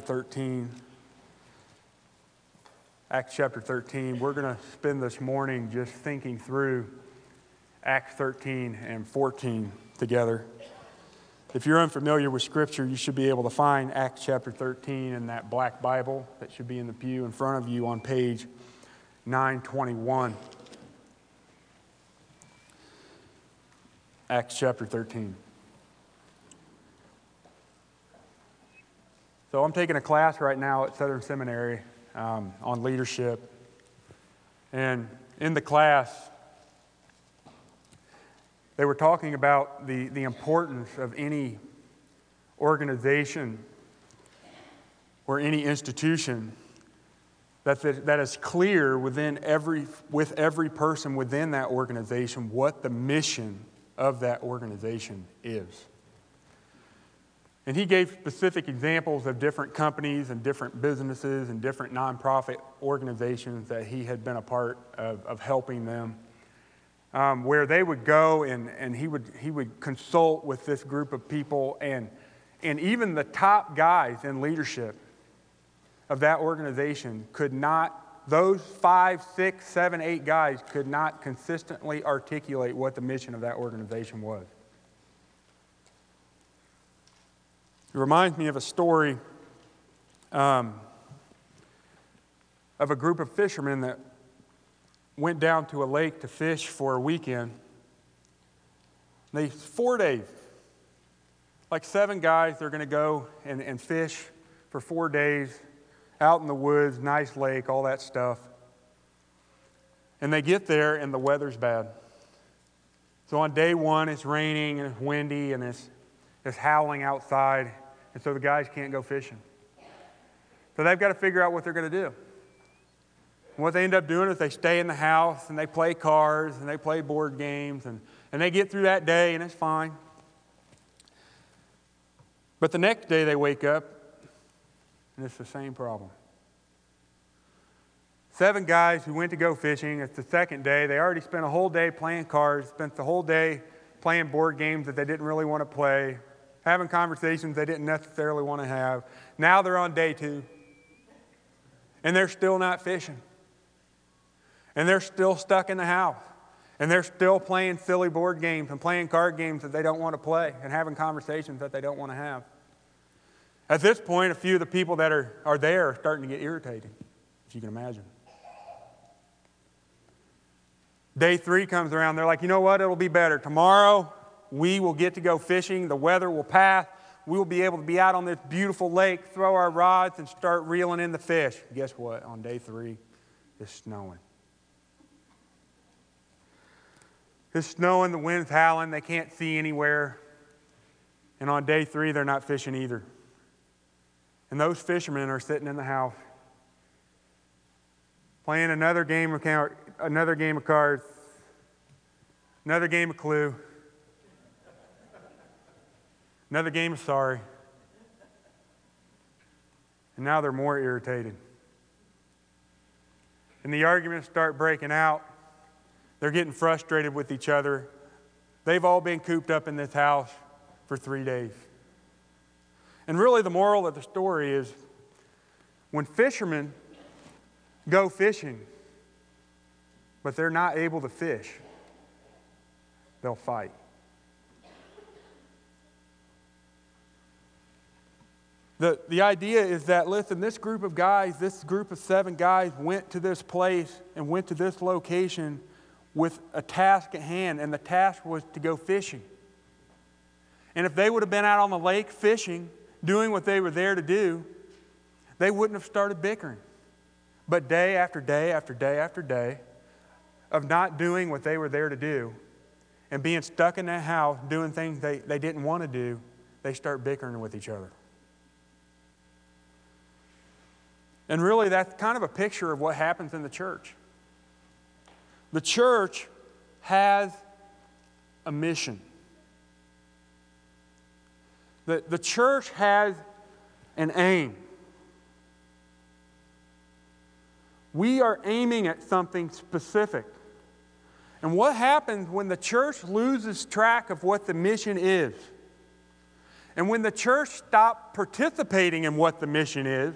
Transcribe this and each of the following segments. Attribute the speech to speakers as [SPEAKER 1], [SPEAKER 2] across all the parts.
[SPEAKER 1] 13. Acts chapter 13. We're going to spend this morning just thinking through Acts 13 and 14 together. If you're unfamiliar with Scripture, you should be able to find Acts chapter 13 in that black Bible that should be in the pew in front of you on page 921. Acts chapter 13. So I'm taking a class right now at Southern Seminary um, on leadership. And in the class, they were talking about the, the importance of any organization or any institution that, that is clear within every, with every person within that organization what the mission of that organization is. And he gave specific examples of different companies and different businesses and different nonprofit organizations that he had been a part of, of helping them, um, where they would go and, and he, would, he would consult with this group of people, and, and even the top guys in leadership of that organization could not, those five, six, seven, eight guys could not consistently articulate what the mission of that organization was. It reminds me of a story um, of a group of fishermen that went down to a lake to fish for a weekend. They, four days, like seven guys, they're going to go and, and fish for four days out in the woods, nice lake, all that stuff. And they get there and the weather's bad. So on day one, it's raining and it's windy and it's, it's howling outside. And so the guys can't go fishing. So they've got to figure out what they're going to do. And what they end up doing is they stay in the house and they play cards and they play board games and, and they get through that day and it's fine. But the next day they wake up and it's the same problem. Seven guys who went to go fishing, it's the second day. They already spent a whole day playing cards, spent the whole day playing board games that they didn't really want to play, having conversations they didn't necessarily want to have. Now they're on day two, and they're still not fishing. And they're still stuck in the house. And they're still playing silly board games and playing card games that they don't want to play and having conversations that they don't want to have. At this point, a few of the people that are, are there are starting to get irritated, if you can imagine. Day three comes around, they're like, you know what? It'll be better. Tomorrow, we will get to go fishing. The weather will pass. We will be able to be out on this beautiful lake, throw our rods, and start reeling in the fish. Guess what? On day three, it's snowing. It's snowing, the wind's howling, they can't see anywhere. And on day three, they're not fishing either. And those fishermen are sitting in the house playing another game of, another game of cards, another game of Clue. Another game sorry. And now they're more irritated. And the arguments start breaking out. They're getting frustrated with each other. They've all been cooped up in this house for three days. And really, the moral of the story is when fishermen go fishing, but they're not able to fish, they'll fight. The, the idea is that, listen, this group of guys, this group of seven guys, went to this place and went to this location with a task at hand, and the task was to go fishing. And if they would have been out on the lake fishing, doing what they were there to do, they wouldn't have started bickering. But day after day after day after day of not doing what they were there to do and being stuck in that house doing things they, they didn't want to do, they start bickering with each other. And really, that's kind of a picture of what happens in the church. The church has a mission. The, the church has an aim. We are aiming at something specific. And what happens when the church loses track of what the mission is? And when the church stops participating in what the mission is,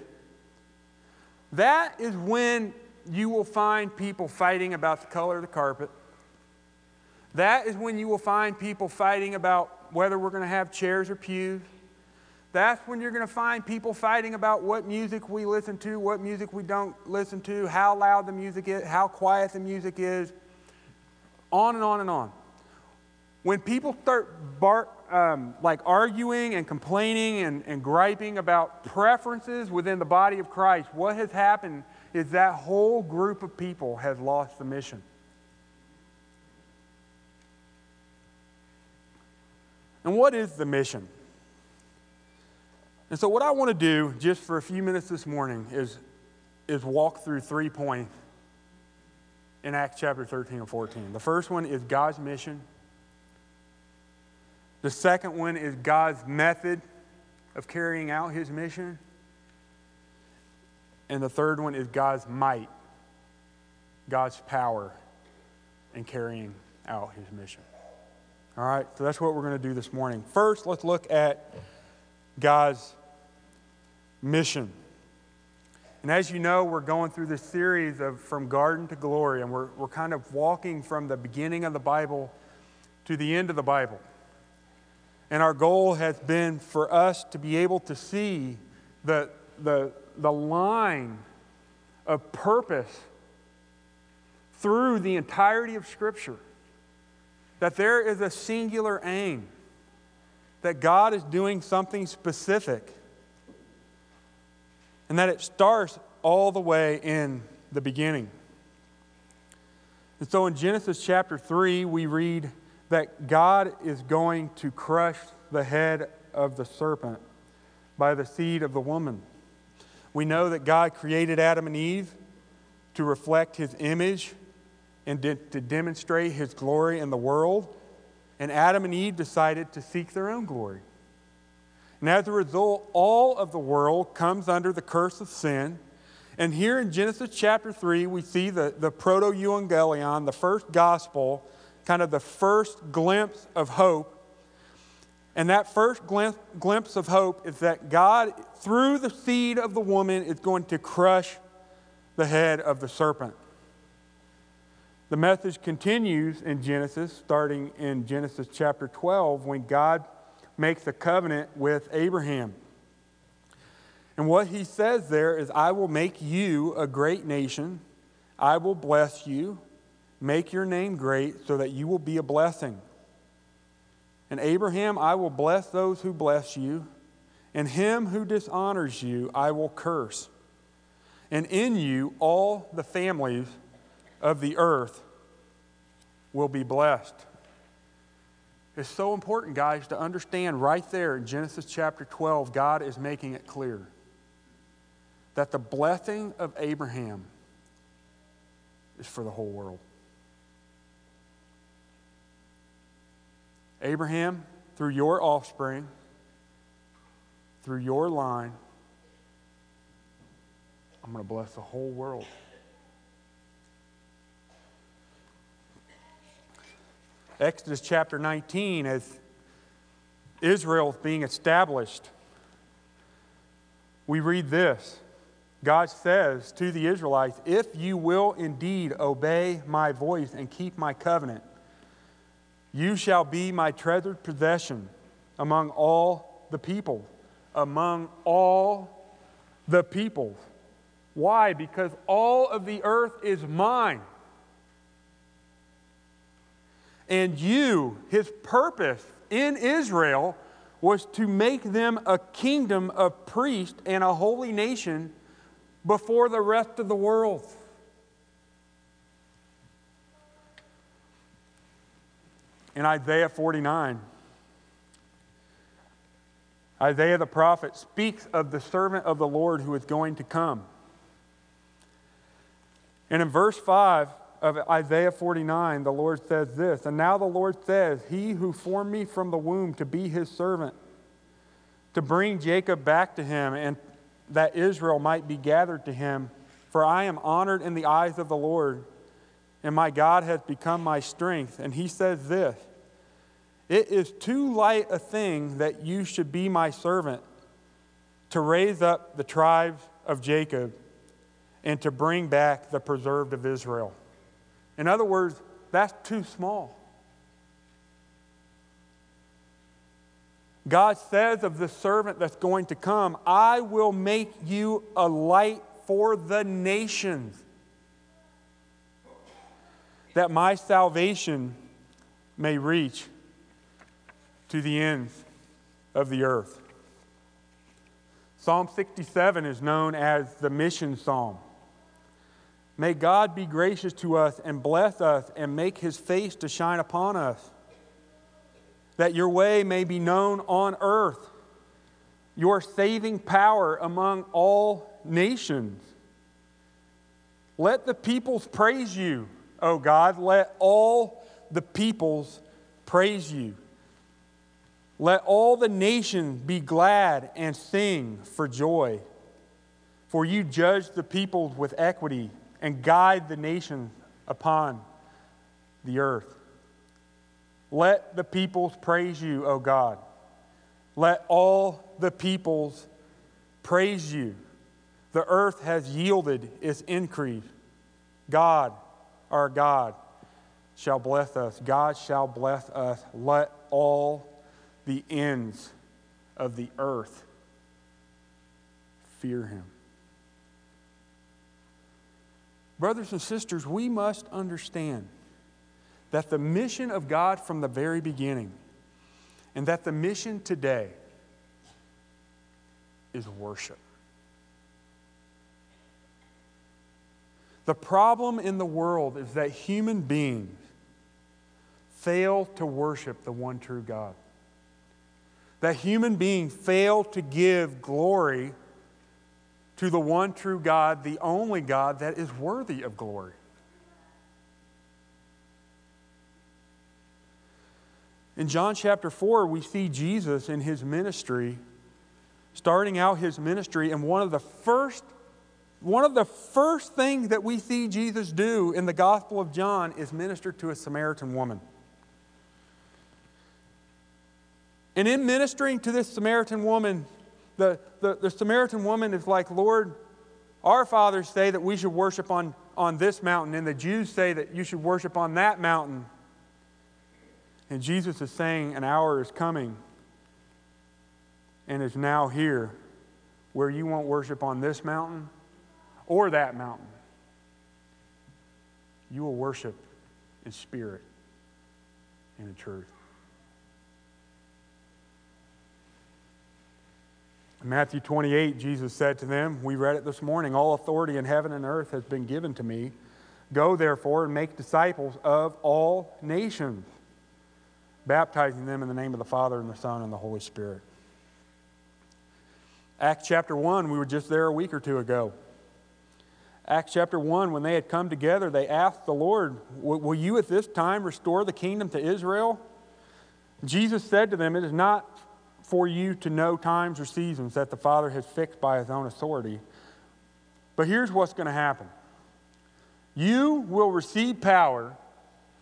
[SPEAKER 1] that is when you will find people fighting about the color of the carpet. That is when you will find people fighting about whether we're going to have chairs or pews. That's when you're going to find people fighting about what music we listen to, what music we don't listen to, how loud the music is, how quiet the music is, on and on and on. When people start um, like arguing and complaining and, and griping about preferences within the body of Christ, what has happened is that whole group of people has lost the mission. And what is the mission? And so, what I want to do just for a few minutes this morning is, is walk through three points in Acts chapter 13 and 14. The first one is God's mission, the second one is God's method of carrying out his mission, and the third one is God's might, God's power in carrying out his mission. All right, so that's what we're going to do this morning. First, let's look at God's mission. And as you know, we're going through this series of From Garden to Glory, and we're, we're kind of walking from the beginning of the Bible to the end of the Bible. And our goal has been for us to be able to see the, the, the line of purpose through the entirety of Scripture. That there is a singular aim, that God is doing something specific and that it starts all the way in the beginning. And so in Genesis chapter 3, we read that God is going to crush the head of the serpent by the seed of the woman. We know that God created Adam and Eve to reflect his image and to demonstrate his glory in the world. And Adam and Eve decided to seek their own glory. And as a result, all of the world comes under the curse of sin. And here in Genesis chapter 3, we see the, the protoevangelium, the first gospel, kind of the first glimpse of hope. And that first glimpse, of hope is that God, through the seed of the woman, is going to crush the head of the serpent. The message continues in Genesis, starting in Genesis chapter 12, when God makes a covenant with Abraham. And what he says there is, I will make you a great nation. I will bless you, make your name great, so that you will be a blessing. And Abraham, I will bless those who bless you, and him who dishonors you, I will curse. And in you, all the families of the earth will be blessed. It's so important, guys, to understand right there in Genesis chapter 12, God is making it clear that the blessing of Abraham is for the whole world. Abraham, through your offspring, through your line, I'm going to bless the whole world. Exodus chapter 19, as Israel is being established, we read this. God says to the Israelites, If you will indeed obey my voice and keep my covenant, you shall be my treasured possession among all the people. Among all the people. Why? Because all of the earth is mine. And you, his purpose in Israel was to make them a kingdom of priests and a holy nation before the rest of the world. In Isaiah 49, Isaiah the prophet speaks of the servant of the Lord who is going to come. And in verse 5, of Isaiah 49, the Lord says this And now the Lord says, He who formed me from the womb to be his servant, to bring Jacob back to him, and that Israel might be gathered to him. For I am honored in the eyes of the Lord, and my God has become my strength. And he says this It is too light a thing that you should be my servant to raise up the tribes of Jacob and to bring back the preserved of Israel. In other words, that's too small. God says of the servant that's going to come, I will make you a light for the nations, that my salvation may reach to the ends of the earth. Psalm 67 is known as the mission psalm. May God be gracious to us and bless us and make his face to shine upon us, that your way may be known on earth, your saving power among all nations. Let the peoples praise you, O God. Let all the peoples praise you. Let all the nations be glad and sing for joy. For you judge the peoples with equity and guide the nations upon the earth. Let the peoples praise you, O God. Let all the peoples praise you. The earth has yielded its increase. God, our God, shall bless us. God shall bless us. Let all the ends of the earth fear him. Brothers and sisters, we must understand that the mission of God from the very beginning and that the mission today is worship. The problem in the world is that human beings fail to worship the one true God that human beings fail to give glory to the one true God, the only God that is worthy of glory. In John chapter 4, we see Jesus in his ministry, starting out his ministry, and one of the first one of the first things that we see Jesus do in the Gospel of John is minister to a Samaritan woman. And in ministering to this Samaritan woman, the, the, the, Samaritan woman is like, Lord, our fathers say that we should worship on, on this mountain, and the Jews say that you should worship on that mountain. And Jesus is saying, An hour is coming and is now here where you won't worship on this mountain or that mountain. You will worship in spirit and in truth. In Matthew 28, Jesus said to them, We read it this morning, All authority in heaven and earth has been given to me. Go therefore and make disciples of all nations, baptizing them in the name of the Father and the Son and the Holy Spirit. Acts chapter 1, we were just there a week or two ago. Acts chapter 1, when they had come together, they asked the Lord, Will you at this time restore the kingdom to Israel? Jesus said to them, It is not for you to know times or seasons that the Father has fixed by his own authority. But here's what's going to happen you will receive power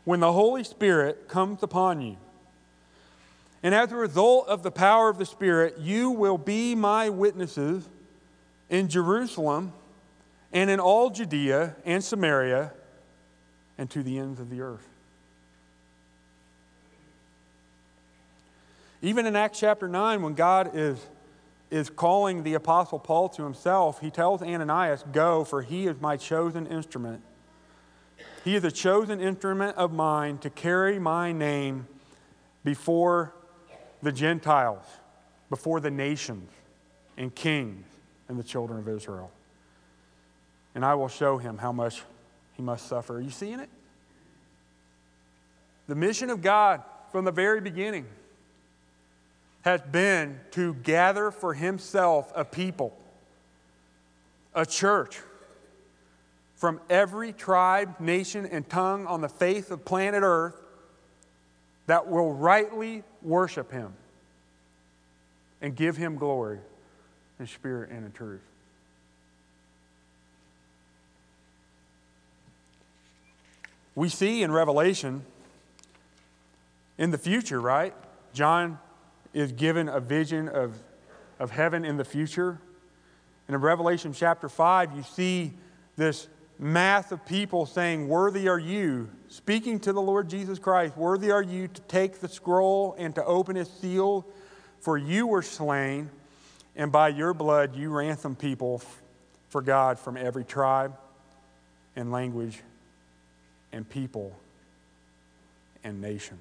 [SPEAKER 1] when the Holy Spirit comes upon you. And as a result of the power of the Spirit, you will be my witnesses in Jerusalem and in all Judea and Samaria and to the ends of the earth. Even in Acts chapter 9, when God is, is calling the Apostle Paul to himself, he tells Ananias, Go, for he is my chosen instrument. He is a chosen instrument of mine to carry my name before the Gentiles, before the nations and kings and the children of Israel. And I will show him how much he must suffer. Are you seeing it? The mission of God from the very beginning has been to gather for himself a people, a church from every tribe, nation, and tongue on the face of planet Earth that will rightly worship him and give him glory in spirit and in truth. We see in Revelation in the future, right? John is given a vision of, of heaven in the future. And in Revelation chapter 5, you see this mass of people saying, Worthy are you, speaking to the Lord Jesus Christ, worthy are you to take the scroll and to open its seal, for you were slain, and by your blood you ransomed people for God from every tribe and language and people and nation.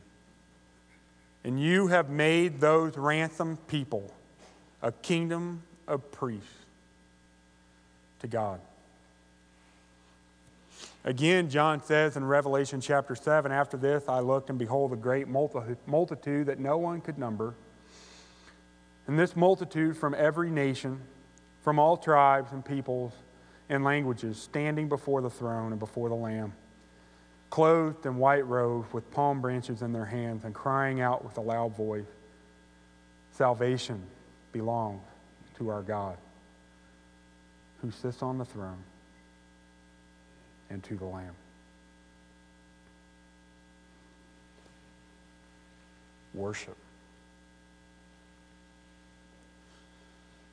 [SPEAKER 1] And you have made those ransomed people a kingdom of priests to God. Again, John says in Revelation chapter 7 After this I looked, and behold, a great multitude that no one could number. And this multitude from every nation, from all tribes and peoples and languages, standing before the throne and before the Lamb, clothed in white robes with palm branches in their hands, and crying out with a loud voice Salvation belongs to our God, who sits on the throne and to the Lamb. Worship.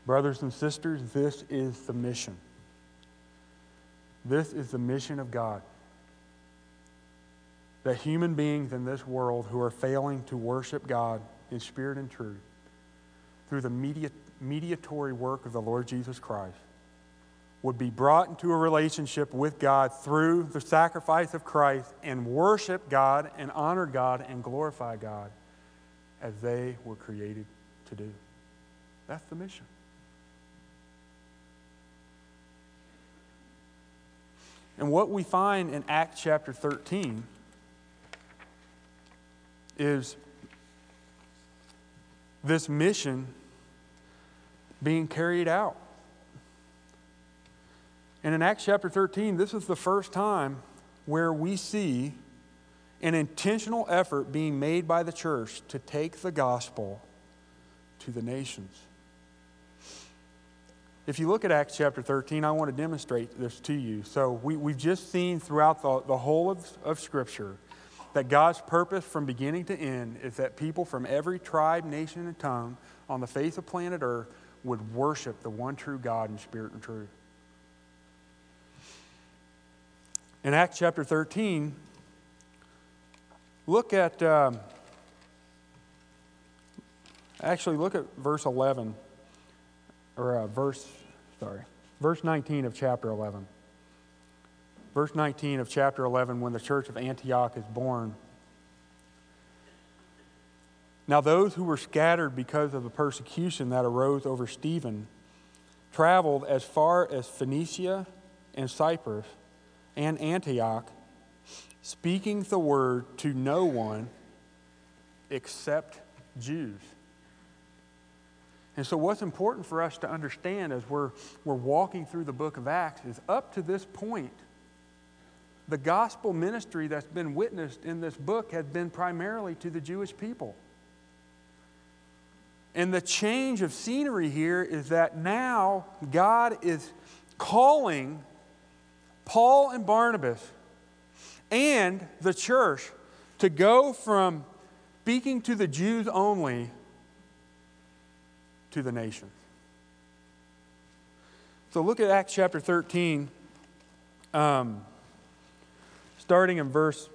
[SPEAKER 1] Brothers and sisters, this is the mission. This is the mission of God. That human beings in this world who are failing to worship God in spirit and truth, through the mediatory work of the Lord Jesus Christ, would be brought into a relationship with God through the sacrifice of Christ and worship God and honor God and glorify God as they were created to do. That's the mission. And what we find in Acts chapter 13 is this mission being carried out. And in Acts chapter 13, this is the first time where we see an intentional effort being made by the church to take the gospel to the nations. If you look at Acts chapter 13, I want to demonstrate this to you. So, we, we've just seen throughout the, the whole of, of Scripture that God's purpose from beginning to end is that people from every tribe, nation, and tongue on the face of planet Earth would worship the one true God in spirit and truth. In Acts chapter 13, look at, um, actually, look at verse 11, or uh, verse, sorry, verse 19 of chapter 11. Verse 19 of chapter 11, when the church of Antioch is born. Now, those who were scattered because of the persecution that arose over Stephen traveled as far as Phoenicia and Cyprus and Antioch, speaking the word to no one except Jews. And so, what's important for us to understand as we're, we're walking through the book of Acts is up to this point, the gospel ministry that's been witnessed in this book has been primarily to the Jewish people. And the change of scenery here is that now God is calling Paul and Barnabas and the church to go from speaking to the Jews only to the nations. So look at Acts chapter 13, um, starting in verse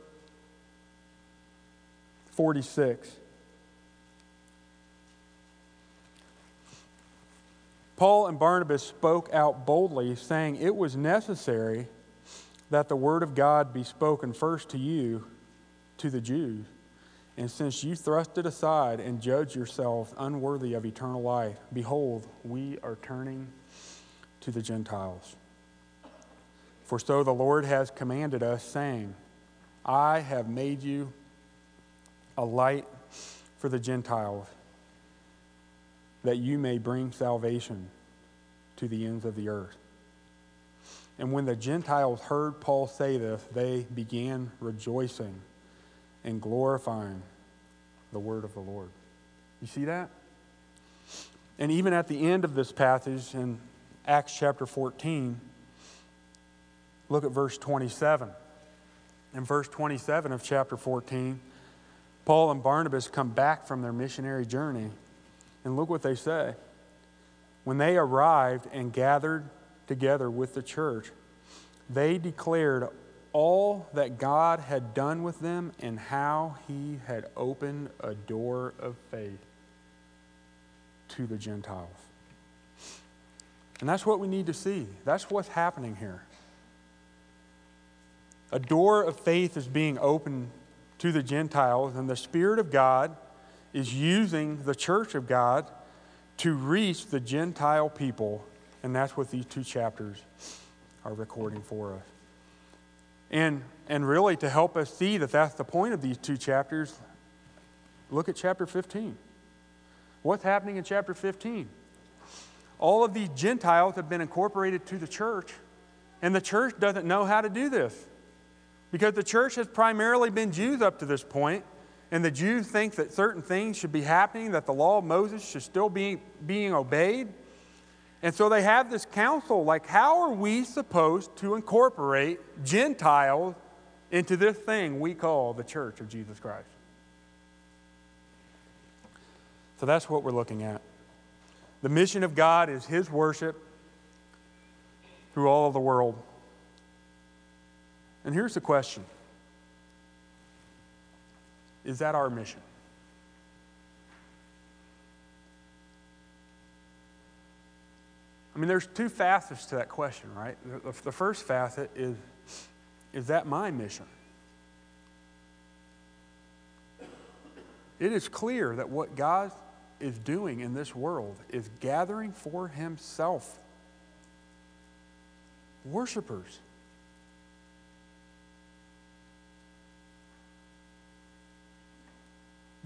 [SPEAKER 1] 46. Paul and Barnabas spoke out boldly, saying, It was necessary that the word of God be spoken first to you, to the Jews. And since you thrust it aside and judge yourselves unworthy of eternal life, behold, we are turning to the Gentiles. For so the Lord has commanded us, saying, I have made you a light for the Gentiles, that you may bring salvation to the ends of the earth. And when the Gentiles heard Paul say this, they began rejoicing and glorifying the word of the Lord. You see that? And even at the end of this passage in Acts chapter 14, look at verse 27. In verse 27 of chapter 14, Paul and Barnabas come back from their missionary journey, and look what they say. When they arrived and gathered together with the church, they declared all that God had done with them and how he had opened a door of faith to the Gentiles. And that's what we need to see. That's what's happening here. A door of faith is being opened to the Gentiles, and the Spirit of God is using the church of God to reach the Gentile people. And that's what these two chapters are recording for us. And, and really, to help us see that that's the point of these two chapters, look at chapter 15. What's happening in chapter 15? All of these Gentiles have been incorporated to the church, and the church doesn't know how to do this. Because the church has primarily been Jews up to this point, and the Jews think that certain things should be happening, that the law of Moses should still be being obeyed. And so they have this council like, how are we supposed to incorporate Gentiles into this thing we call the church of Jesus Christ? So that's what we're looking at. The mission of God is His worship through all of the world. And here's the question Is that our mission? I mean, there's two facets to that question, right? The first facet is Is that my mission? It is clear that what God is doing in this world is gathering for Himself worshipers.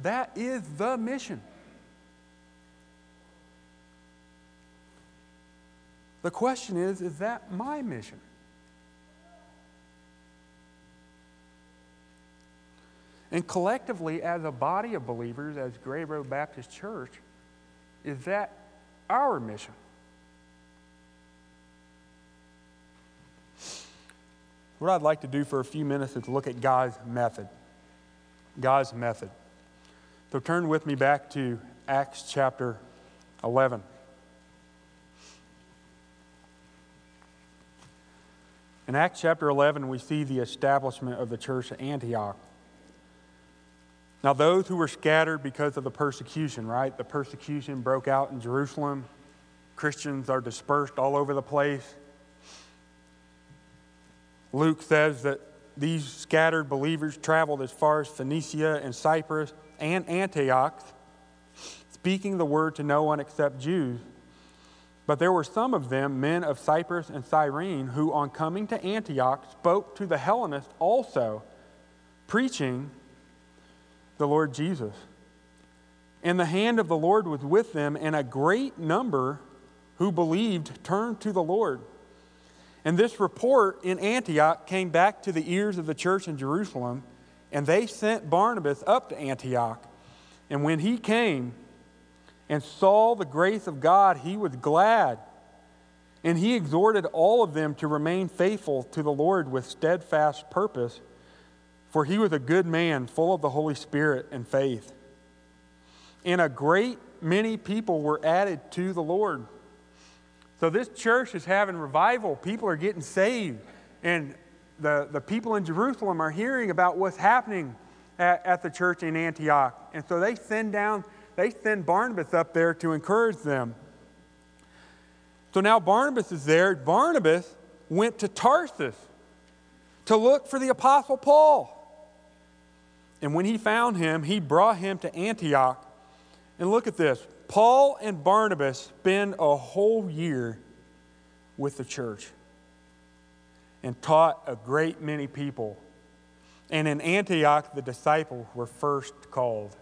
[SPEAKER 1] That is the mission. The question is is that my mission? And collectively, as a body of believers, as Gray Road Baptist Church, is that our mission? What I'd like to do for a few minutes is look at God's method. God's method. So turn with me back to Acts chapter 11. In Acts chapter 11, we see the establishment of the church at Antioch. Now, those who were scattered because of the persecution, right? The persecution broke out in Jerusalem. Christians are dispersed all over the place. Luke says that these scattered believers traveled as far as Phoenicia and Cyprus and Antioch, speaking the word to no one except Jews. But there were some of them, men of Cyprus and Cyrene, who on coming to Antioch spoke to the Hellenists also, preaching the Lord Jesus. And the hand of the Lord was with them, and a great number who believed turned to the Lord. And this report in Antioch came back to the ears of the church in Jerusalem. And they sent Barnabas up to Antioch. And when he came and saw the grace of God, he was glad. And he exhorted all of them to remain faithful to the Lord with steadfast purpose, for he was a good man, full of the Holy Spirit and faith. And a great many people were added to the Lord. So this church is having revival. People are getting saved. And the, the people in Jerusalem are hearing about what's happening at, at the church in Antioch. And so they send down, they send Barnabas up there to encourage them. So now Barnabas is there. Barnabas went to Tarsus to look for the Apostle Paul. And when he found him, he brought him to Antioch. And look at this Paul and Barnabas spend a whole year with the church and taught a great many people. And in Antioch, the disciples were first called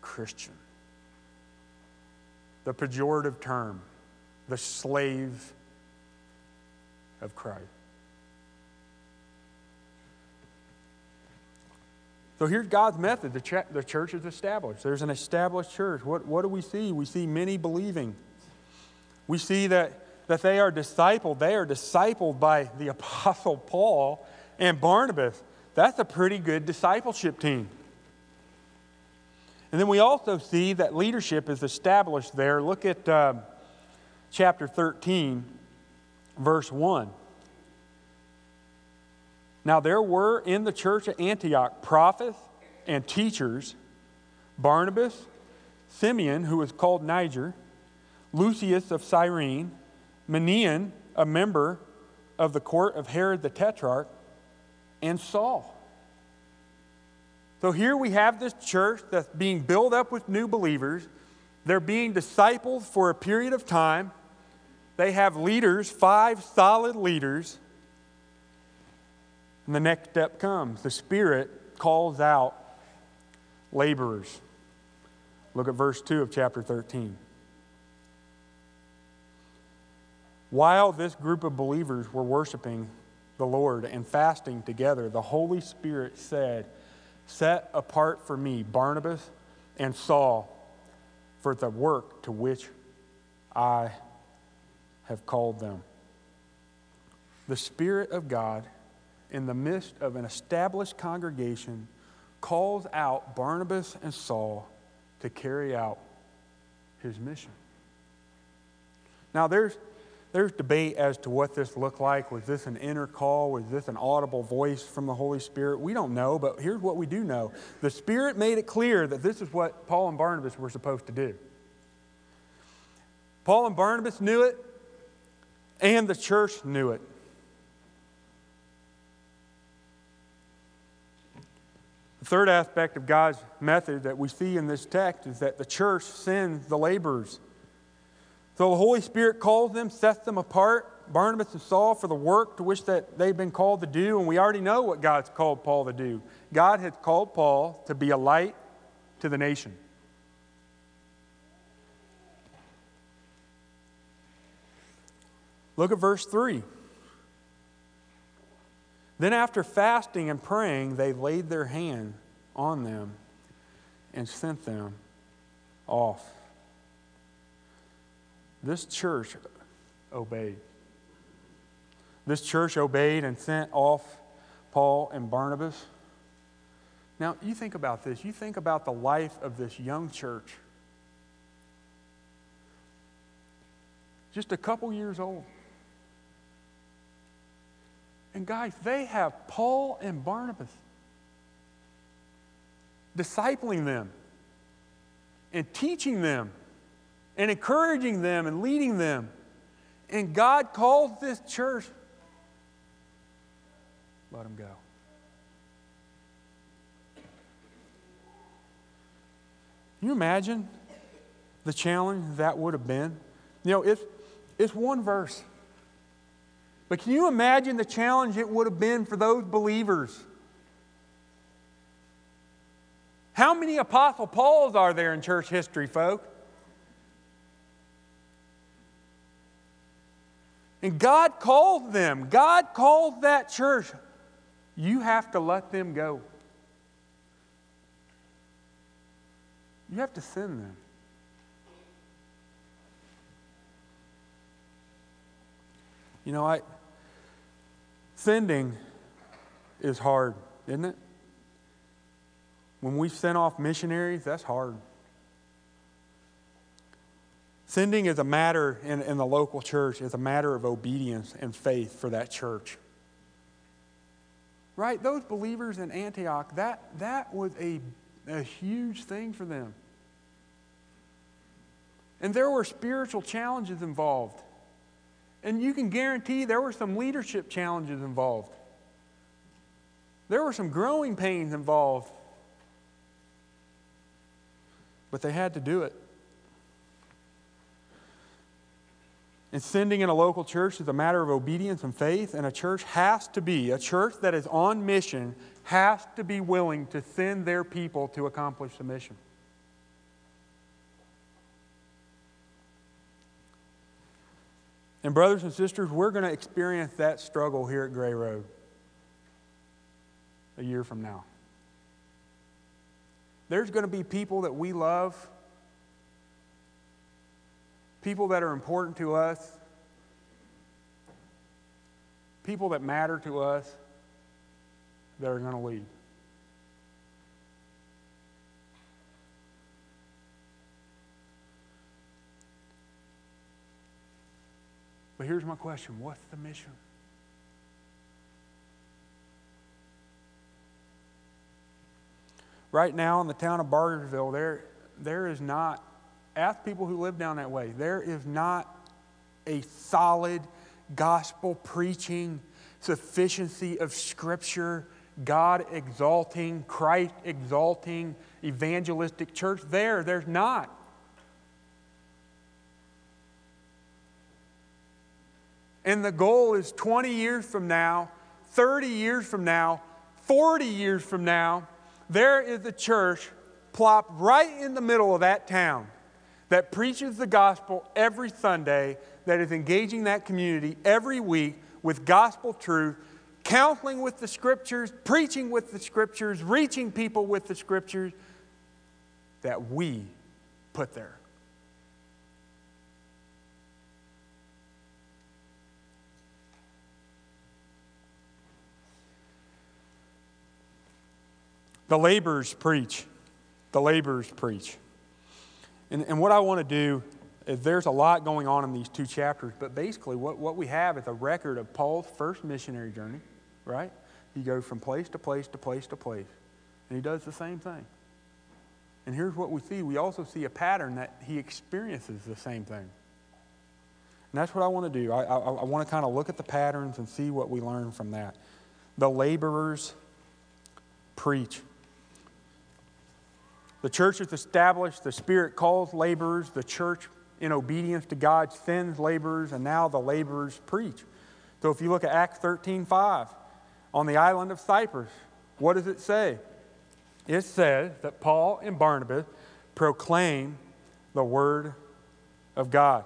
[SPEAKER 1] Christian. The pejorative term, the slave of Christ. So here's God's method. The, ch- the church is established. There's an established church. What, what do we see? We see many believing. We see that that they are discipled. They are discipled by the Apostle Paul and Barnabas. That's a pretty good discipleship team. And then we also see that leadership is established there. Look at uh, chapter 13, verse 1. Now, there were in the church at Antioch prophets and teachers Barnabas, Simeon, who was called Niger, Lucius of Cyrene, Manaen, a member of the court of Herod the Tetrarch, and Saul. So here we have this church that's being built up with new believers. They're being discipled for a period of time. They have leaders, five solid leaders. And the next step comes the Spirit calls out laborers. Look at verse 2 of chapter 13. While this group of believers were worshiping the Lord and fasting together, the Holy Spirit said, Set apart for me Barnabas and Saul for the work to which I have called them. The Spirit of God, in the midst of an established congregation, calls out Barnabas and Saul to carry out his mission. Now, there's there's debate as to what this looked like. Was this an inner call? Was this an audible voice from the Holy Spirit? We don't know, but here's what we do know the Spirit made it clear that this is what Paul and Barnabas were supposed to do. Paul and Barnabas knew it, and the church knew it. The third aspect of God's method that we see in this text is that the church sends the laborers. So the Holy Spirit calls them, sets them apart, Barnabas and Saul, for the work to which that they've been called to do. And we already know what God's called Paul to do. God has called Paul to be a light to the nation. Look at verse 3. Then, after fasting and praying, they laid their hand on them and sent them off. This church obeyed. This church obeyed and sent off Paul and Barnabas. Now, you think about this. You think about the life of this young church. Just a couple years old. And guys, they have Paul and Barnabas discipling them and teaching them and encouraging them and leading them. And God calls this church, let them go. Can you imagine the challenge that would have been? You know, it's, it's one verse. But can you imagine the challenge it would have been for those believers? How many Apostle Pauls are there in church history, folk? And God called them. God called that church. You have to let them go. You have to send them. You know, I sending is hard, isn't it? When we send off missionaries, that's hard. Sending is a matter in, in the local church, is a matter of obedience and faith for that church. Right? Those believers in Antioch, that, that was a, a huge thing for them. And there were spiritual challenges involved. And you can guarantee there were some leadership challenges involved. There were some growing pains involved. But they had to do it. And sending in a local church is a matter of obedience and faith, and a church has to be, a church that is on mission has to be willing to send their people to accomplish the mission. And, brothers and sisters, we're going to experience that struggle here at Gray Road a year from now. There's going to be people that we love people that are important to us, people that matter to us, that are going to lead. But here's my question what's the mission? Right now in the town of Bartersville, there, there is not ask people who live down that way, there is not a solid gospel preaching, sufficiency of Scripture, God exalting, Christ exalting, evangelistic church there. There's not. And the goal is 20 years from now, 30 years from now, 40 years from now, there is a church plopped right in the middle of that town that preaches the gospel every Sunday, that is engaging that community every week with gospel truth, counseling with the scriptures, preaching with the scriptures, reaching people with the scriptures that we put there. The laborers preach. The laborers preach. And, and what I want to do is there's a lot going on in these two chapters, but basically what, what we have is a record of Paul's first missionary journey, right? He goes from place to place to place to place, and he does the same thing. And here's what we see we also see a pattern that he experiences the same thing. And that's what I want to do. I, I, I want to kind of look at the patterns and see what we learn from that. The laborers preach. The church is established, the Spirit calls laborers, the church, in obedience to God, sends laborers, and now the laborers preach. So if you look at Acts 13 5, on the island of Cyprus, what does it say? It says that Paul and Barnabas proclaim the word of God.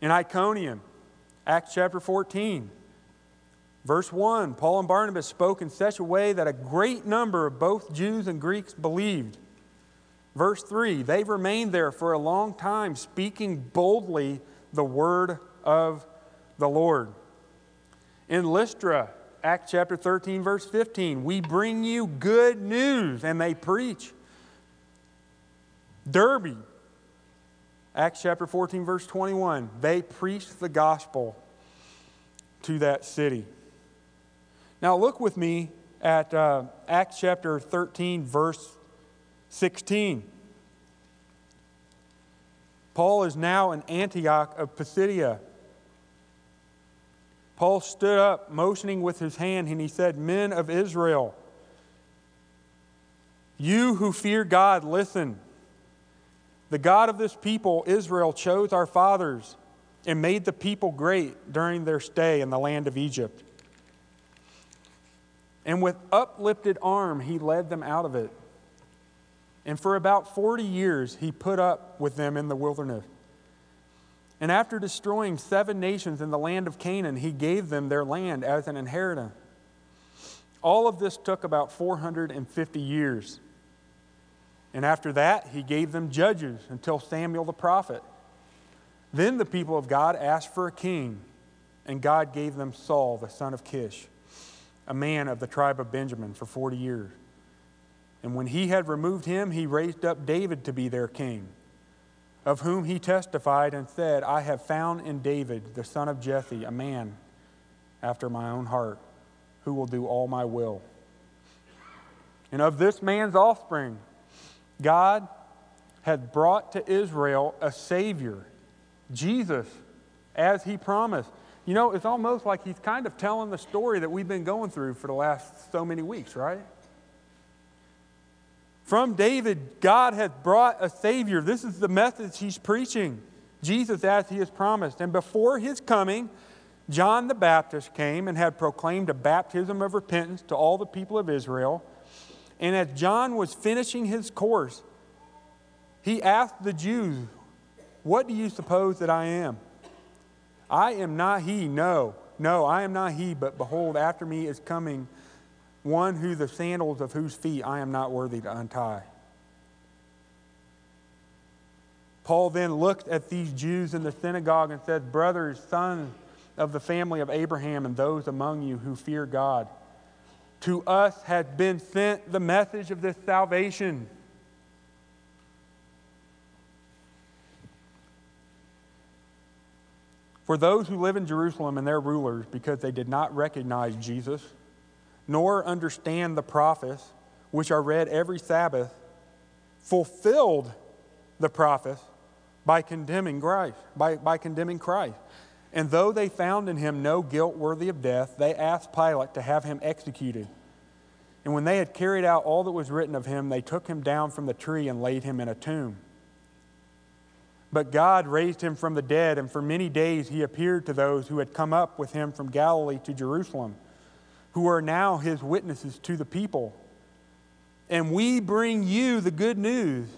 [SPEAKER 1] In Iconium, Acts chapter 14, verse 1, Paul and Barnabas spoke in such a way that a great number of both Jews and Greeks believed. Verse 3 They remained there for a long time, speaking boldly the word of the Lord. In Lystra, Acts chapter 13, verse 15, we bring you good news, and they preach. Derbe, Acts chapter 14, verse 21, they preached the gospel to that city. Now, look with me at uh, Acts chapter 13, verse 16. Paul is now in Antioch of Pisidia. Paul stood up, motioning with his hand, and he said, Men of Israel, you who fear God, listen. The God of this people, Israel, chose our fathers and made the people great during their stay in the land of Egypt. And with uplifted arm, he led them out of it. And for about 40 years, he put up with them in the wilderness. And after destroying seven nations in the land of Canaan, he gave them their land as an inheritance. All of this took about 450 years. And after that, he gave them judges until Samuel the prophet. Then the people of God asked for a king, and God gave them Saul, the son of Kish, a man of the tribe of Benjamin, for 40 years. And when he had removed him, he raised up David to be their king, of whom he testified and said, I have found in David, the son of Jesse, a man after my own heart, who will do all my will. And of this man's offspring, God had brought to Israel a Savior, Jesus, as he promised. You know, it's almost like he's kind of telling the story that we've been going through for the last so many weeks, right? From David, God has brought a Savior. This is the message he's preaching. Jesus, as he has promised. And before his coming, John the Baptist came and had proclaimed a baptism of repentance to all the people of Israel. And as John was finishing his course, he asked the Jews, What do you suppose that I am? I am not he. No, no, I am not he, but behold, after me is coming one who the sandals of whose feet I am not worthy to untie. Paul then looked at these Jews in the synagogue and said, Brothers, sons of the family of Abraham, and those among you who fear God, to us has been sent the message of this salvation. For those who live in Jerusalem and their rulers, because they did not recognize Jesus, nor understand the prophets, which are read every Sabbath, fulfilled the prophets by condemning Christ, by, by condemning Christ. And though they found in him no guilt worthy of death, they asked Pilate to have him executed. And when they had carried out all that was written of him, they took him down from the tree and laid him in a tomb. But God raised him from the dead, and for many days he appeared to those who had come up with him from Galilee to Jerusalem, who are now his witnesses to the people. And we bring you the good news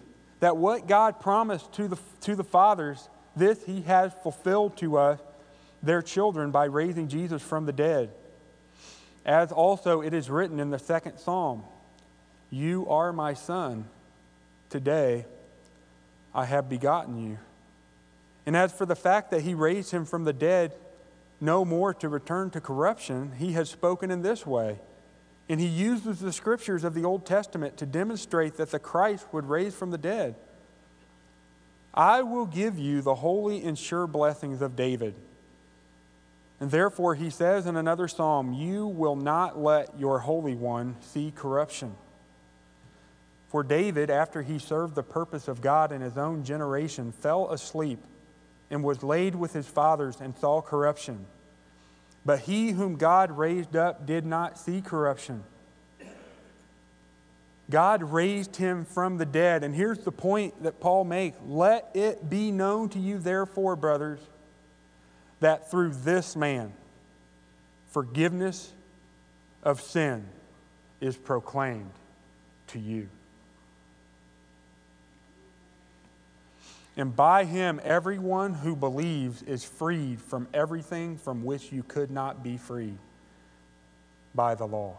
[SPEAKER 1] that what God promised to the, to the fathers, this he has fulfilled to us, their children, by raising Jesus from the dead. As also it is written in the second psalm You are my son. Today I have begotten you. And as for the fact that he raised him from the dead, no more to return to corruption, he has spoken in this way. And he uses the scriptures of the Old Testament to demonstrate that the Christ would raise from the dead. I will give you the holy and sure blessings of David. And therefore, he says in another psalm, You will not let your Holy One see corruption. For David, after he served the purpose of God in his own generation, fell asleep and was laid with his fathers and saw corruption. But he whom God raised up did not see corruption. God raised him from the dead. And here's the point that Paul makes Let it be known to you, therefore, brothers, that through this man, forgiveness of sin is proclaimed to you. And by him, everyone who believes is freed from everything from which you could not be freed by the law.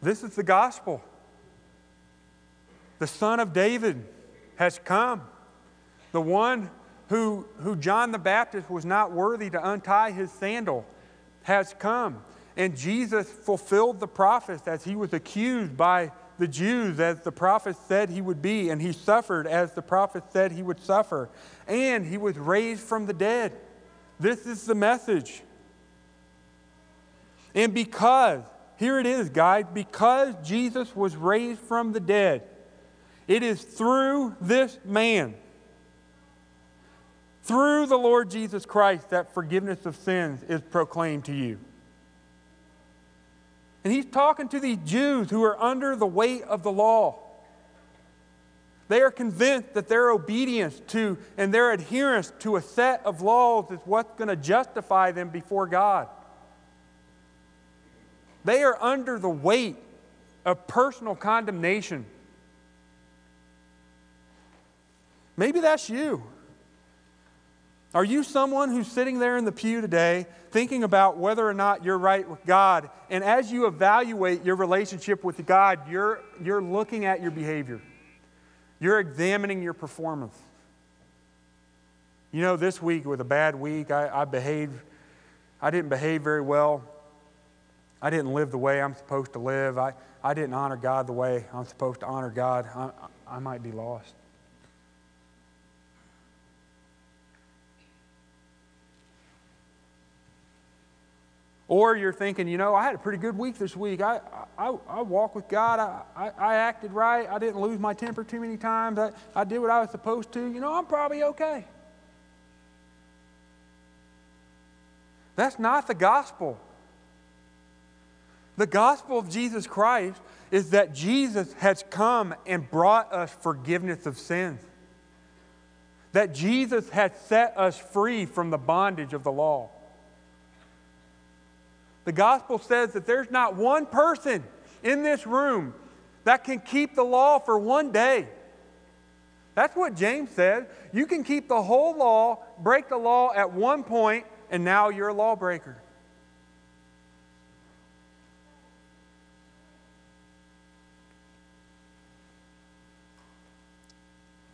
[SPEAKER 1] This is the gospel. The Son of David has come. The one who, who John the Baptist was not worthy to untie his sandal has come. And Jesus fulfilled the prophets as he was accused by the Jews as the prophet said he would be, and he suffered as the prophet said he would suffer, and he was raised from the dead. This is the message. And because, here it is, guys, because Jesus was raised from the dead, it is through this man, through the Lord Jesus Christ, that forgiveness of sins is proclaimed to you. And he's talking to these Jews who are under the weight of the law. They are convinced that their obedience to and their adherence to a set of laws is what's going to justify them before God. They are under the weight of personal condemnation. Maybe that's you. Are you someone who's sitting there in the pew today thinking about whether or not you're right with God? And as you evaluate your relationship with God, you're, you're looking at your behavior, you're examining your performance. You know, this week was a bad week. I, I behaved, I didn't behave very well. I didn't live the way I'm supposed to live. I, I didn't honor God the way I'm supposed to honor God. I, I might be lost. Or you're thinking, you know, I had a pretty good week this week. I, I, I walked with God. I, I, I, acted right. I didn't lose my temper too many times. I, I did what I was supposed to. You know, I'm probably okay. That's not the gospel. The gospel of Jesus Christ is that Jesus has come and brought us forgiveness of sins. That Jesus has set us free from the bondage of the law. The gospel says that there's not one person in this room that can keep the law for one day. That's what James said. You can keep the whole law, break the law at one point, and now you're a lawbreaker.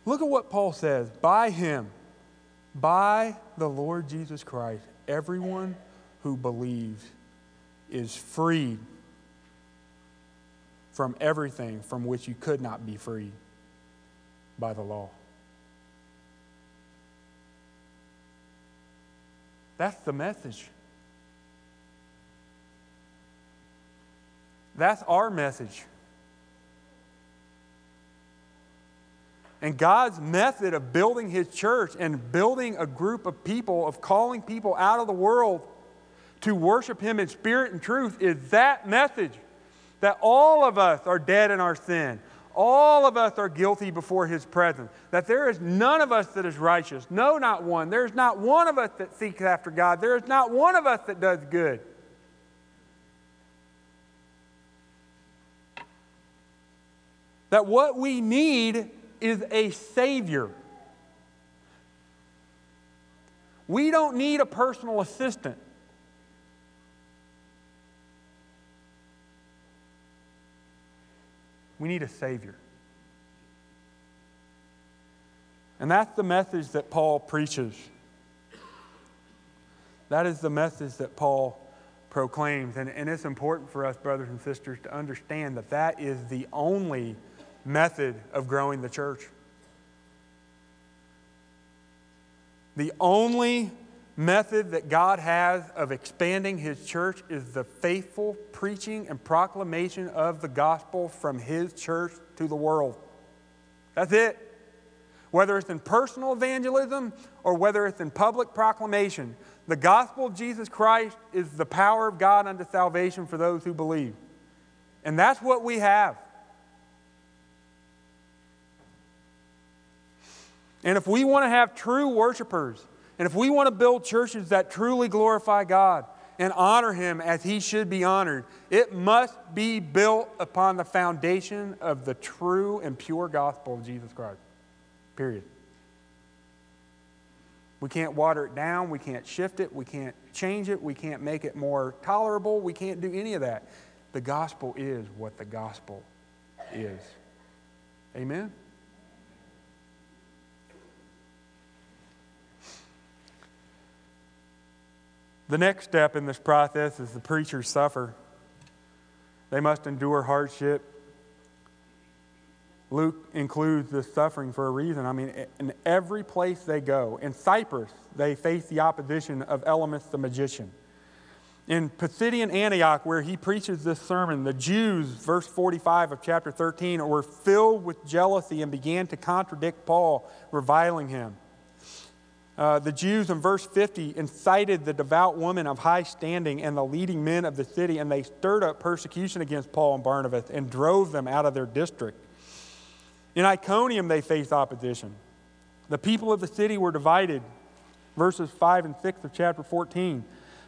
[SPEAKER 1] Look at what Paul says. By him, by the Lord Jesus Christ, everyone who believes is freed from everything from which you could not be freed by the law. That's the message. That's our message. And God's method of building His church and building a group of people, of calling people out of the world to worship Him in spirit and truth, is that message that all of us are dead in our sin. All of us are guilty before His presence. That there is none of us that is righteous. No, not one. There is not one of us that seeks after God. There is not one of us that does good. That what we need is a Savior. We don't need a personal assistant. We need a Savior. And that's the message that Paul preaches. That is the message that Paul proclaims. And, and it's important for us, brothers and sisters, to understand that that is the only method of growing the church. The only method that God has of expanding His church is the faithful preaching and proclamation of the gospel from His church to the world. That's it. Whether it's in personal evangelism or whether it's in public proclamation, the gospel of Jesus Christ is the power of God unto salvation for those who believe. And that's what we have. And if we want to have true worshipers, and if we want to build churches that truly glorify God and honor Him as He should be honored, it must be built upon the foundation of the true and pure gospel of Jesus Christ. Period. We can't water it down. We can't shift it. We can't change it. We can't make it more tolerable. We can't do any of that. The gospel is what the gospel is. Amen? The next step in this process is the preachers suffer. They must endure hardship. Luke includes this suffering for a reason. I mean, in every place they go, in Cyprus, they face the opposition of Elymas the magician. In Pisidian Antioch, where he preaches this sermon, the Jews, verse 45 of chapter 13, were filled with jealousy and began to contradict Paul, reviling him. Uh, the Jews in verse 50 incited the devout woman of high standing and the leading men of the city, and they stirred up persecution against Paul and Barnabas and drove them out of their district. In Iconium, they faced opposition. The people of the city were divided, verses 5 and 6 of chapter 14.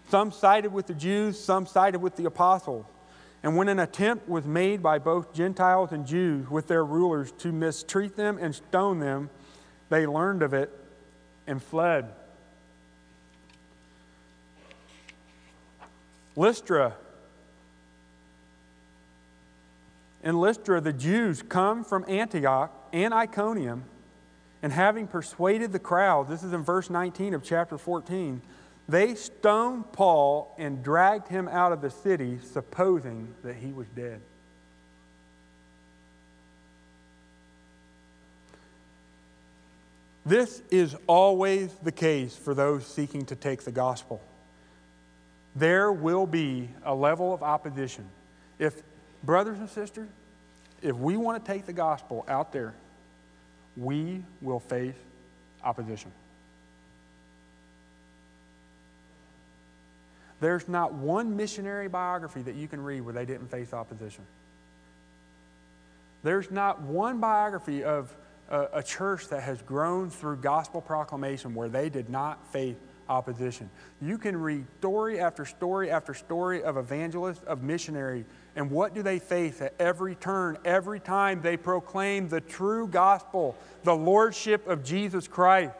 [SPEAKER 1] Some sided with the Jews, some sided with the apostles. And when an attempt was made by both Gentiles and Jews with their rulers to mistreat them and stone them, they learned of it and fled. Lystra. In Lystra, the Jews come from Antioch and Iconium, and having persuaded the crowd, this is in verse 19 of chapter 14, they stoned Paul and dragged him out of the city, supposing that he was dead. This is always the case for those seeking to take the gospel. There will be a level of opposition. If, brothers and sisters, if we want to take the gospel out there, we will face opposition. There's not one missionary biography that you can read where they didn't face opposition. There's not one biography of a, a church that has grown through gospel proclamation where they did not face opposition. You can read story after story after story of evangelists, of missionaries, and what do they face at every turn, every time they proclaim the true gospel, the lordship of Jesus Christ?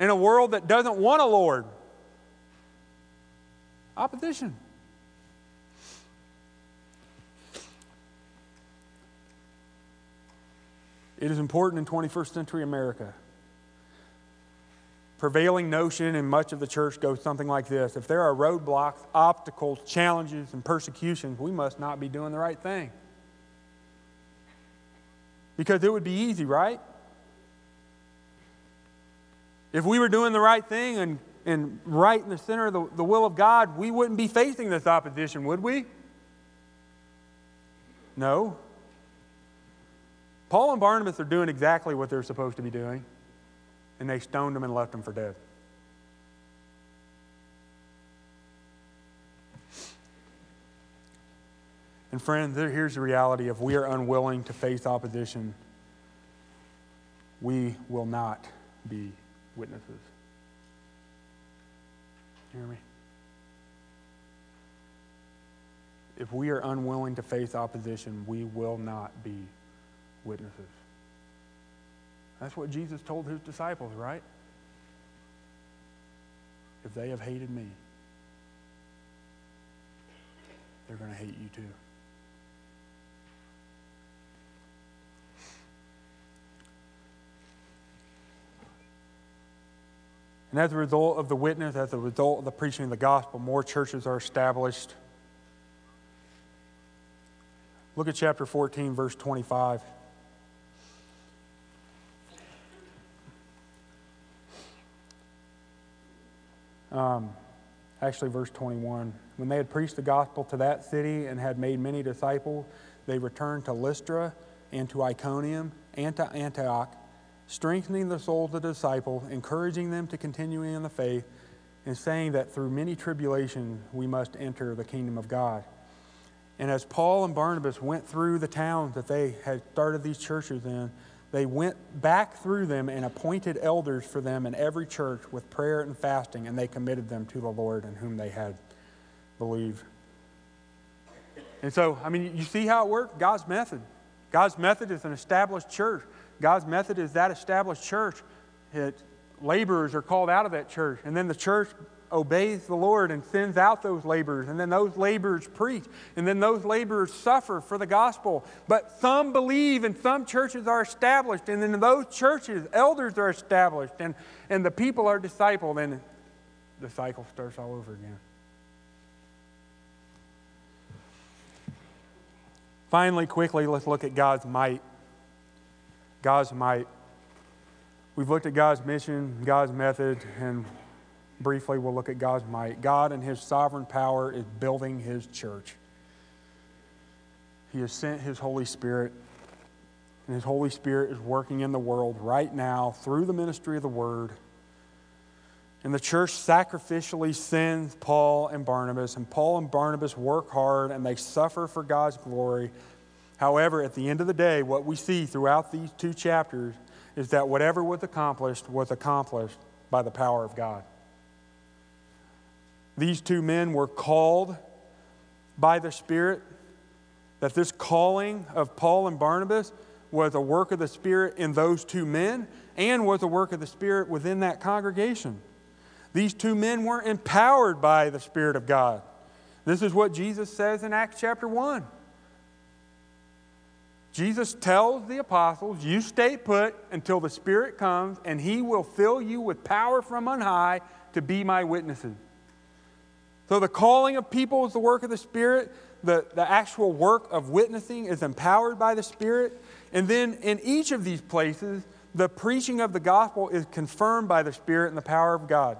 [SPEAKER 1] In a world that doesn't want a Lord, opposition. It is important in 21st century America. Prevailing notion in much of the church goes something like this If there are roadblocks, obstacles, challenges, and persecutions, we must not be doing the right thing. Because it would be easy, right? If we were doing the right thing and and right in the center of the, the will of God, we wouldn't be facing this opposition, would we? No. Paul and Barnabas are doing exactly what they're supposed to be doing, and they stoned them and left them for dead. And friends, here's the reality if we are unwilling to face opposition, we will not be witnesses. You hear me? If we are unwilling to face opposition, we will not be witnesses. That's what Jesus told his disciples, right? If they have hated me, they're going to hate you too. And as a result of the witness, as a result of the preaching of the gospel, more churches are established. Look at chapter 14, verse 25. Um, actually, verse 21. When they had preached the gospel to that city and had made many disciples, they returned to Lystra and to Iconium and to Antioch strengthening the souls of the disciples, encouraging them to continue in the faith, and saying that through many tribulations we must enter the kingdom of God. And as Paul and Barnabas went through the towns that they had started these churches in, they went back through them and appointed elders for them in every church with prayer and fasting, and they committed them to the Lord in whom they had believed. And so, I mean, you see how it worked? God's method. God's method is an established church. God's method is that established church. It, laborers are called out of that church. And then the church obeys the Lord and sends out those laborers. And then those laborers preach. And then those laborers suffer for the gospel. But some believe and some churches are established. And then in those churches, elders are established. And, and the people are discipled. And the cycle starts all over again. Finally, quickly, let's look at God's might. God's might. We've looked at God's mission, God's method, and briefly we'll look at God's might. God and His sovereign power is building His church. He has sent His Holy Spirit, and His Holy Spirit is working in the world right now through the ministry of the Word. And the church sacrificially sends Paul and Barnabas, and Paul and Barnabas work hard and they suffer for God's glory However, at the end of the day, what we see throughout these two chapters is that whatever was accomplished was accomplished by the power of God. These two men were called by the Spirit, that this calling of Paul and Barnabas was a work of the Spirit in those two men and was a work of the Spirit within that congregation. These two men were empowered by the Spirit of God. This is what Jesus says in Acts chapter 1. Jesus tells the apostles, You stay put until the Spirit comes, and He will fill you with power from on high to be my witnesses. So, the calling of people is the work of the Spirit. The, the actual work of witnessing is empowered by the Spirit. And then in each of these places, the preaching of the gospel is confirmed by the Spirit and the power of God.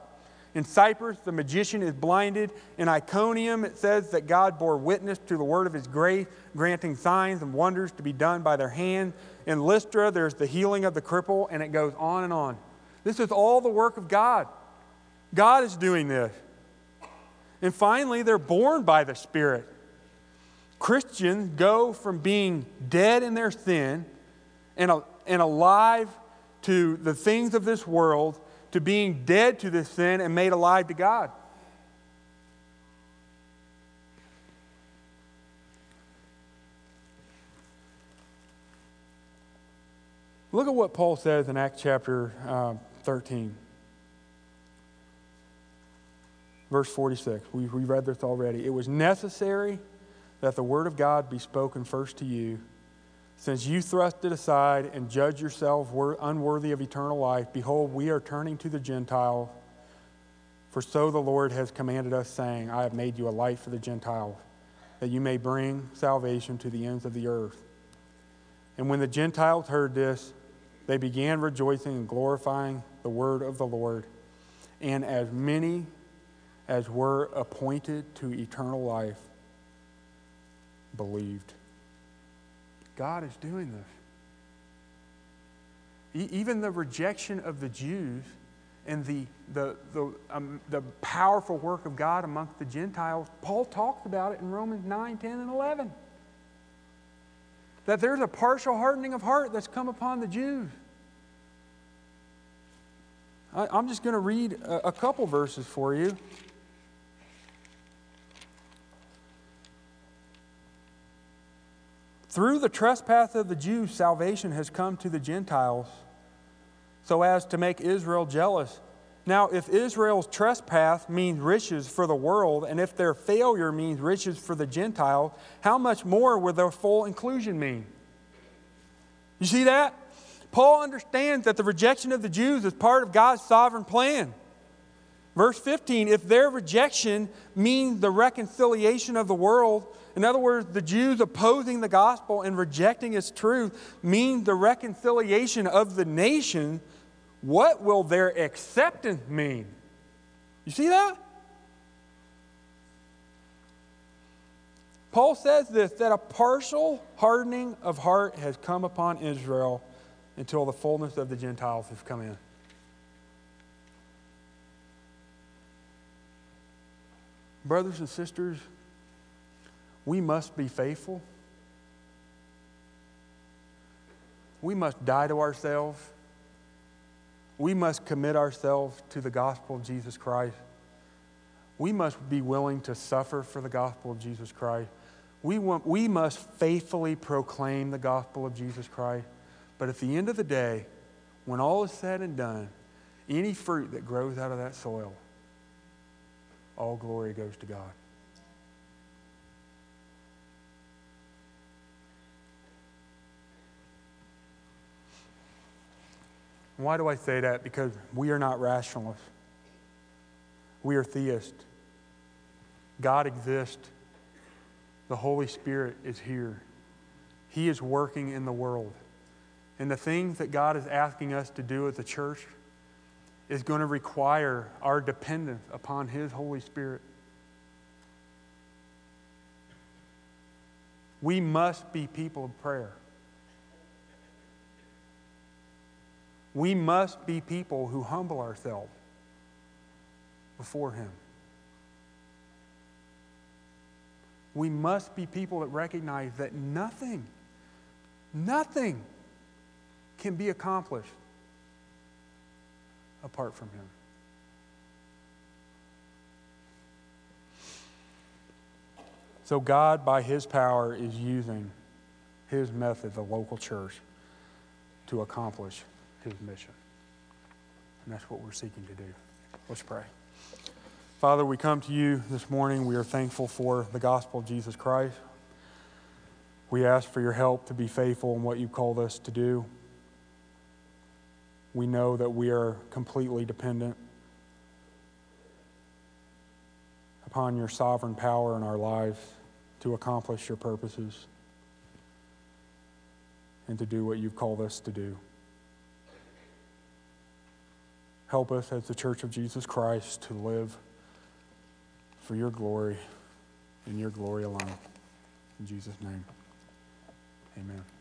[SPEAKER 1] In Cyprus, the magician is blinded. In Iconium, it says that God bore witness to the word of his grace, granting signs and wonders to be done by their hand. In Lystra, there's the healing of the cripple, and it goes on and on. This is all the work of God. God is doing this. And finally, they're born by the Spirit. Christians go from being dead in their sin and, and alive to the things of this world to being dead to this sin and made alive to God. Look at what Paul says in Acts chapter uh, 13, verse 46. We, we read this already. It was necessary that the word of God be spoken first to you since you thrust it aside and judge yourselves unworthy of eternal life, behold, we are turning to the Gentiles. For so the Lord has commanded us, saying, I have made you a light for the Gentiles, that you may bring salvation to the ends of the earth. And when the Gentiles heard this, they began rejoicing and glorifying the word of the Lord. and as many as were appointed to eternal life believed. God is doing this. Even the rejection of the Jews and the, the, the, um, the powerful work of God amongst the Gentiles, Paul talks about it in Romans 9, 10, and 11. That there's a partial hardening of heart that's come upon the Jews. I, am just going to read a, a couple verses for you. Through the trespass of the Jews, salvation has come to the Gentiles so as to make Israel jealous. Now, if Israel's trespass means riches for the world, and if their failure means riches for the Gentiles, how much more will their full inclusion mean? You see that? Paul understands that the rejection of the Jews is part of God's sovereign plan. Verse 15 if their rejection means the reconciliation of the world, in other words, the Jews opposing the gospel and rejecting its truth means the reconciliation of the nation, what will their acceptance mean? You see that? Paul says this that a partial hardening of heart has come upon Israel until the fullness of the Gentiles has come in. Brothers and sisters, we must be faithful. We must die to ourselves. We must commit ourselves to the gospel of Jesus Christ. We must be willing to suffer for the gospel of Jesus Christ. We, want, we must faithfully proclaim the gospel of Jesus Christ. But at the end of the day, when all is said and done, any fruit that grows out of that soil, all glory goes to God. Why do I say that? Because we are not rationalists. We are theists. God exists. The Holy Spirit is here. He is working in the world. And the things that God is asking us to do as a church is going to require our dependence upon His Holy Spirit. We must be people of prayer. We must be people who humble ourselves before Him. We must be people that recognize that nothing, nothing can be accomplished apart from Him. So, God, by His power, is using His method, the local church, to accomplish his mission. And that's what we're seeking to do. Let's pray. Father, we come to you this morning. We are thankful for the gospel of Jesus Christ. We ask for your help to be faithful in what you've called us to do. We know that we are completely dependent upon your sovereign power in our lives to accomplish your purposes and to do what you've called us to do. Help us as the Church of Jesus Christ to live for your glory and your glory alone. In Jesus' name, amen.